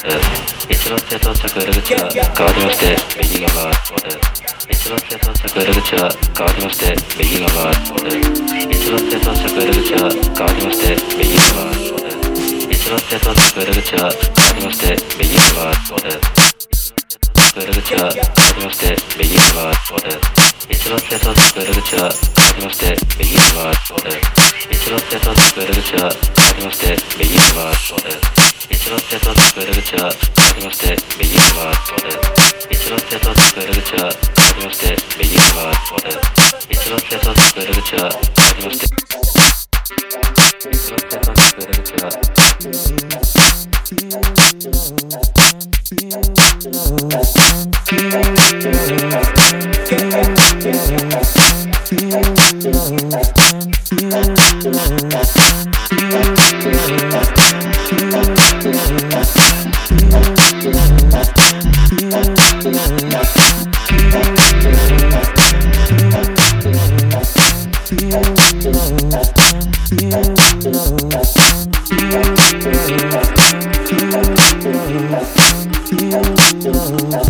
一番性到着入り口は変わりまして右側戻る一番性到着入り口は変わりまして右側戻る一番性到着入り口は変わりまして右側戻る一番性到着入り口は変わりまして右側戻る入り口は変わりまして右側戻る一番性到着入り口は変わりまして右側戻る一番性到着入り口はは変わりまして右側戻る一番性到着入り口は変わりまして右側戻る一番性到着入り口は変わりまして一番性到着入り口は「Feel love, Feel love, you love.